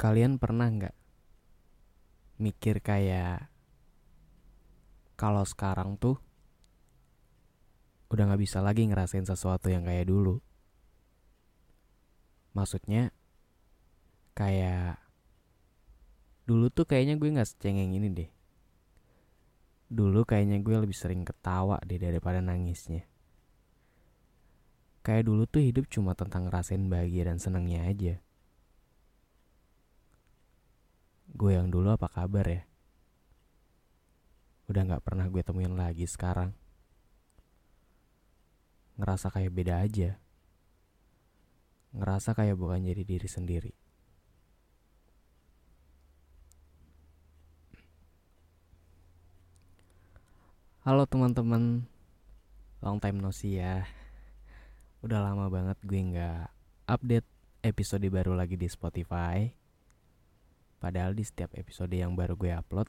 Kalian pernah nggak mikir kayak kalau sekarang tuh udah nggak bisa lagi ngerasain sesuatu yang kayak dulu? Maksudnya kayak dulu tuh kayaknya gue nggak secengeng ini deh. Dulu kayaknya gue lebih sering ketawa deh daripada nangisnya. Kayak dulu tuh hidup cuma tentang ngerasain bahagia dan senangnya aja. Gue yang dulu apa kabar ya? Udah gak pernah gue temuin lagi sekarang. Ngerasa kayak beda aja. Ngerasa kayak bukan jadi diri sendiri. Halo teman-teman, long time no see ya. Udah lama banget gue nggak update episode baru lagi di Spotify. Padahal di setiap episode yang baru gue upload,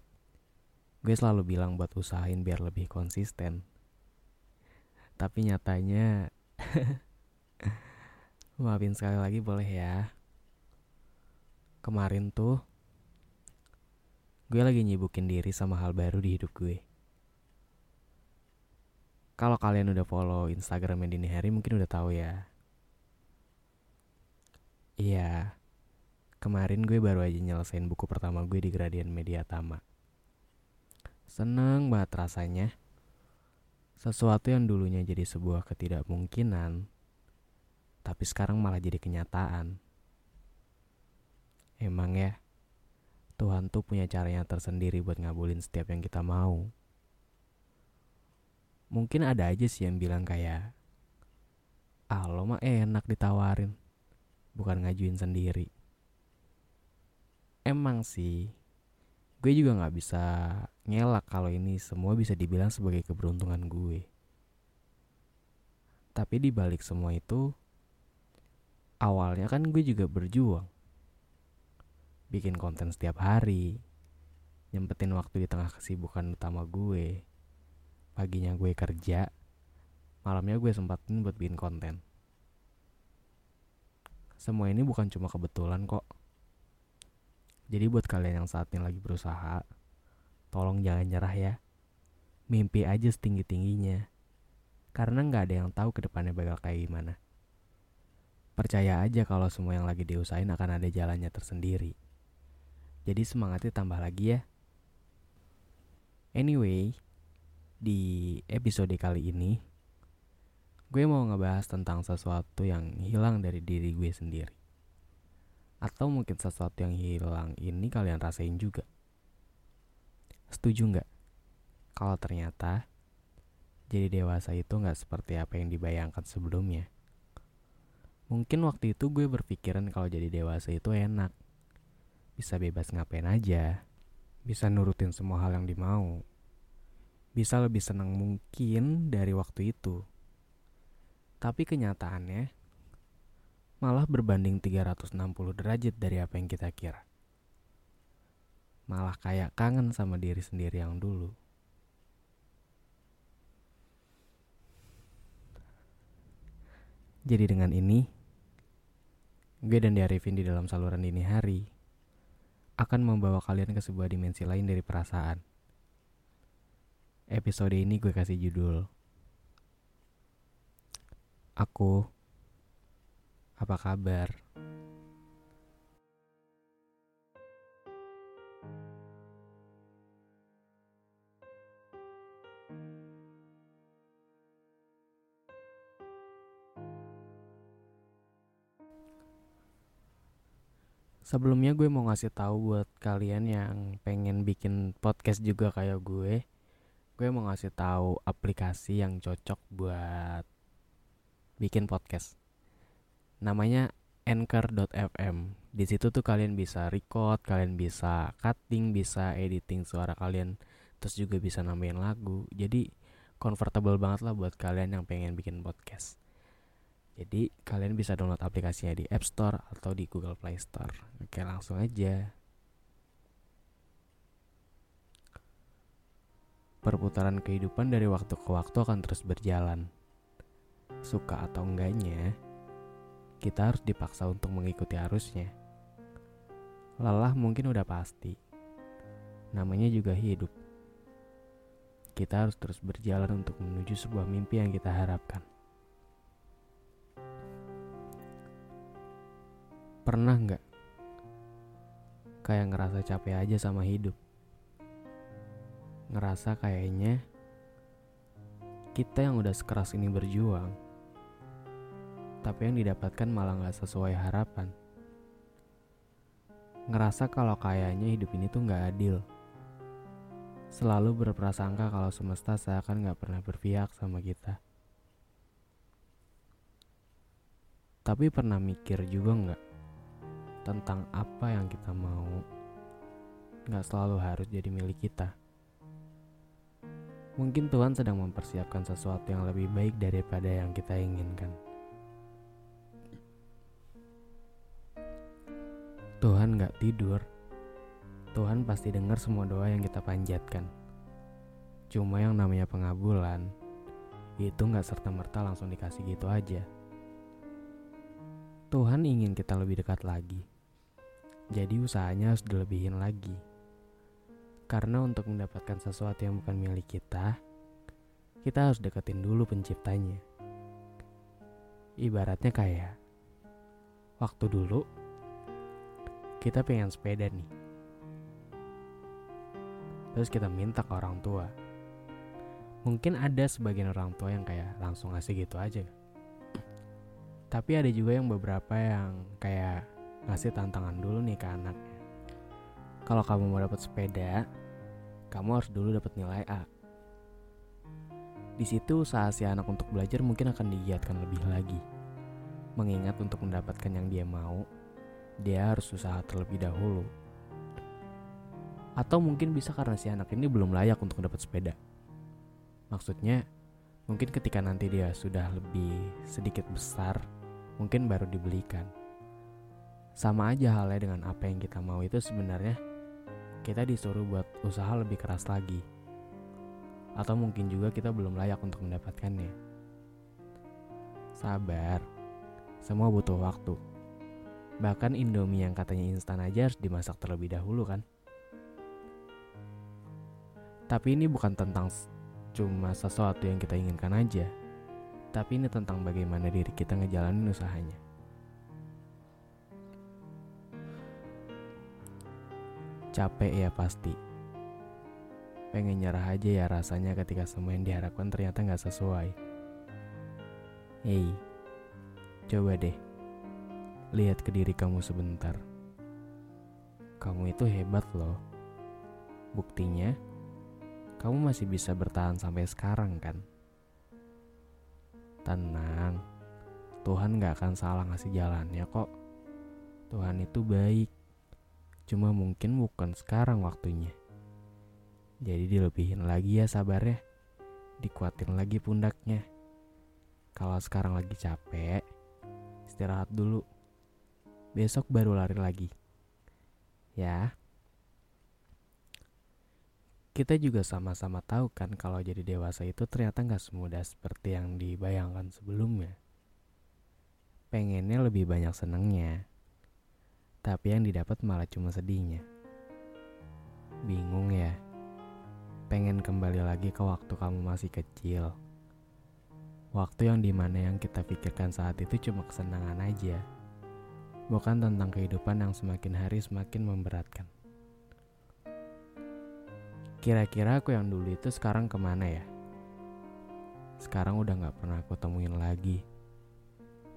gue selalu bilang buat usahain biar lebih konsisten. Tapi nyatanya, maafin sekali lagi boleh ya. Kemarin tuh, gue lagi nyibukin diri sama hal baru di hidup gue. Kalau kalian udah follow Instagramnya Dini Hari mungkin udah tahu ya. Iya, Kemarin gue baru aja nyelesain buku pertama gue di Gradient Media Tama. Seneng banget rasanya. Sesuatu yang dulunya jadi sebuah ketidakmungkinan, tapi sekarang malah jadi kenyataan. Emang ya, Tuhan tuh punya caranya tersendiri buat ngabulin setiap yang kita mau. Mungkin ada aja sih yang bilang kayak, ah lo mah enak ditawarin, bukan ngajuin sendiri emang sih gue juga nggak bisa ngelak kalau ini semua bisa dibilang sebagai keberuntungan gue. Tapi di balik semua itu, awalnya kan gue juga berjuang. Bikin konten setiap hari, nyempetin waktu di tengah kesibukan utama gue. Paginya gue kerja, malamnya gue sempatin buat bikin konten. Semua ini bukan cuma kebetulan kok jadi buat kalian yang saat ini lagi berusaha, tolong jangan nyerah ya. Mimpi aja setinggi-tingginya. Karena nggak ada yang tahu ke depannya bakal kayak gimana. Percaya aja kalau semua yang lagi diusahain akan ada jalannya tersendiri. Jadi semangatnya tambah lagi ya. Anyway, di episode kali ini, gue mau ngebahas tentang sesuatu yang hilang dari diri gue sendiri. Atau mungkin sesuatu yang hilang ini kalian rasain juga. Setuju nggak? Kalau ternyata jadi dewasa itu nggak seperti apa yang dibayangkan sebelumnya. Mungkin waktu itu gue berpikiran kalau jadi dewasa itu enak. Bisa bebas ngapain aja. Bisa nurutin semua hal yang dimau. Bisa lebih senang mungkin dari waktu itu. Tapi kenyataannya, malah berbanding 360 derajat dari apa yang kita kira. Malah kayak kangen sama diri sendiri yang dulu. Jadi dengan ini, gue dan Diarifin di dalam saluran dini hari akan membawa kalian ke sebuah dimensi lain dari perasaan. Episode ini gue kasih judul Aku apa kabar? Sebelumnya gue mau ngasih tahu buat kalian yang pengen bikin podcast juga kayak gue. Gue mau ngasih tahu aplikasi yang cocok buat bikin podcast namanya anchor.fm. Di situ tuh kalian bisa record, kalian bisa cutting, bisa editing suara kalian, terus juga bisa nambahin lagu. Jadi comfortable banget lah buat kalian yang pengen bikin podcast. Jadi kalian bisa download aplikasinya di App Store atau di Google Play Store. Oke, langsung aja. Perputaran kehidupan dari waktu ke waktu akan terus berjalan. Suka atau enggaknya, kita harus dipaksa untuk mengikuti arusnya. Lelah mungkin udah pasti. Namanya juga hidup. Kita harus terus berjalan untuk menuju sebuah mimpi yang kita harapkan. Pernah nggak kayak ngerasa capek aja sama hidup? Ngerasa kayaknya kita yang udah sekeras ini berjuang, tapi yang didapatkan malah nggak sesuai harapan. Ngerasa kalau kayaknya hidup ini tuh nggak adil. Selalu berprasangka kalau semesta seakan nggak pernah berpihak sama kita. Tapi pernah mikir juga nggak tentang apa yang kita mau nggak selalu harus jadi milik kita. Mungkin Tuhan sedang mempersiapkan sesuatu yang lebih baik daripada yang kita inginkan. Tuhan gak tidur. Tuhan pasti dengar semua doa yang kita panjatkan. Cuma yang namanya pengabulan, itu gak serta-merta langsung dikasih gitu aja. Tuhan ingin kita lebih dekat lagi. Jadi usahanya harus dilebihin lagi. Karena untuk mendapatkan sesuatu yang bukan milik kita, kita harus deketin dulu penciptanya. Ibaratnya kayak waktu dulu kita pengen sepeda nih. Terus kita minta ke orang tua. Mungkin ada sebagian orang tua yang kayak langsung ngasih gitu aja. Tapi ada juga yang beberapa yang kayak ngasih tantangan dulu nih ke anaknya. Kalau kamu mau dapat sepeda, kamu harus dulu dapat nilai A. Di situ usaha si anak untuk belajar mungkin akan digiatkan lebih lagi. Mengingat untuk mendapatkan yang dia mau, dia harus usaha terlebih dahulu. Atau mungkin bisa karena si anak ini belum layak untuk dapat sepeda. Maksudnya, mungkin ketika nanti dia sudah lebih sedikit besar, mungkin baru dibelikan. Sama aja halnya dengan apa yang kita mau itu sebenarnya kita disuruh buat usaha lebih keras lagi. Atau mungkin juga kita belum layak untuk mendapatkannya. Sabar, semua butuh waktu. Bahkan Indomie yang katanya instan aja harus dimasak terlebih dahulu kan. Tapi ini bukan tentang cuma sesuatu yang kita inginkan aja. Tapi ini tentang bagaimana diri kita ngejalanin usahanya. Capek ya pasti. Pengen nyerah aja ya rasanya ketika semua yang diharapkan ternyata nggak sesuai. Hei, coba deh. Lihat ke diri kamu sebentar. Kamu itu hebat loh. Buktinya, kamu masih bisa bertahan sampai sekarang kan? Tenang, Tuhan gak akan salah ngasih jalannya kok. Tuhan itu baik. Cuma mungkin bukan sekarang waktunya. Jadi dilebihin lagi ya sabarnya. Dikuatin lagi pundaknya. Kalau sekarang lagi capek, istirahat dulu. Besok baru lari lagi. Ya. Kita juga sama-sama tahu kan kalau jadi dewasa itu ternyata nggak semudah seperti yang dibayangkan sebelumnya. Pengennya lebih banyak senengnya, tapi yang didapat malah cuma sedihnya. Bingung ya? Pengen kembali lagi ke waktu kamu masih kecil. Waktu yang di mana yang kita pikirkan saat itu cuma kesenangan aja. Bukan tentang kehidupan yang semakin hari semakin memberatkan. Kira-kira aku yang dulu itu sekarang ke mana ya? Sekarang udah gak pernah aku temuin lagi.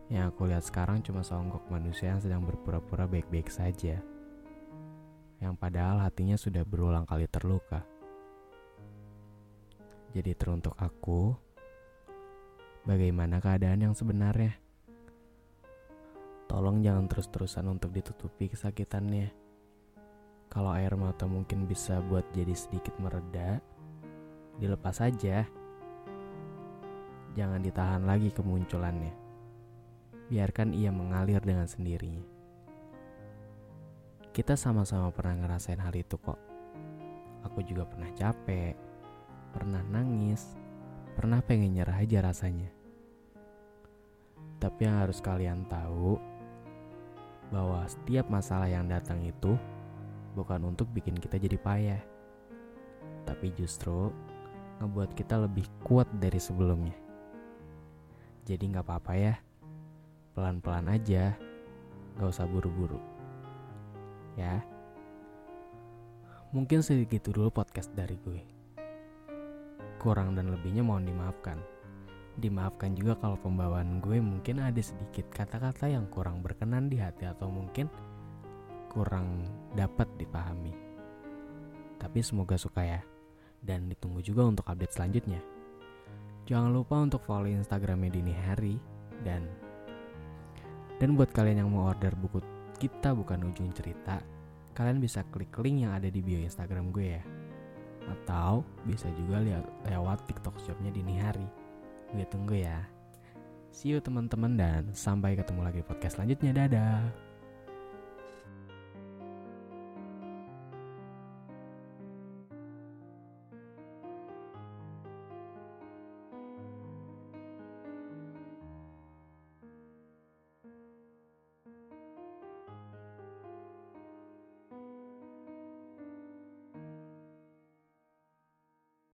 Yang aku lihat sekarang cuma songgok manusia yang sedang berpura-pura baik-baik saja. Yang padahal hatinya sudah berulang kali terluka. Jadi teruntuk aku, bagaimana keadaan yang sebenarnya? Tolong jangan terus-terusan untuk ditutupi kesakitannya. Kalau air mata mungkin bisa buat jadi sedikit mereda, dilepas saja. Jangan ditahan lagi kemunculannya biarkan ia mengalir dengan sendirinya. Kita sama-sama pernah ngerasain hal itu kok. Aku juga pernah capek, pernah nangis, pernah pengen nyerah aja rasanya. Tapi yang harus kalian tahu, bahwa setiap masalah yang datang itu bukan untuk bikin kita jadi payah, tapi justru ngebuat kita lebih kuat dari sebelumnya. Jadi nggak apa-apa ya, pelan-pelan aja, nggak usah buru-buru. Ya, mungkin sedikit dulu podcast dari gue. Kurang dan lebihnya mohon dimaafkan. Dimaafkan juga kalau pembawaan gue mungkin ada sedikit kata-kata yang kurang berkenan di hati atau mungkin kurang dapat dipahami. Tapi semoga suka ya. Dan ditunggu juga untuk update selanjutnya. Jangan lupa untuk follow Instagramnya Dini Hari dan dan buat kalian yang mau order buku kita bukan ujung cerita, kalian bisa klik link yang ada di bio Instagram gue ya. Atau bisa juga lihat lewat TikTok shopnya Dini Hari. Gue tunggu ya. See you teman-teman dan sampai ketemu lagi podcast selanjutnya. Dadah.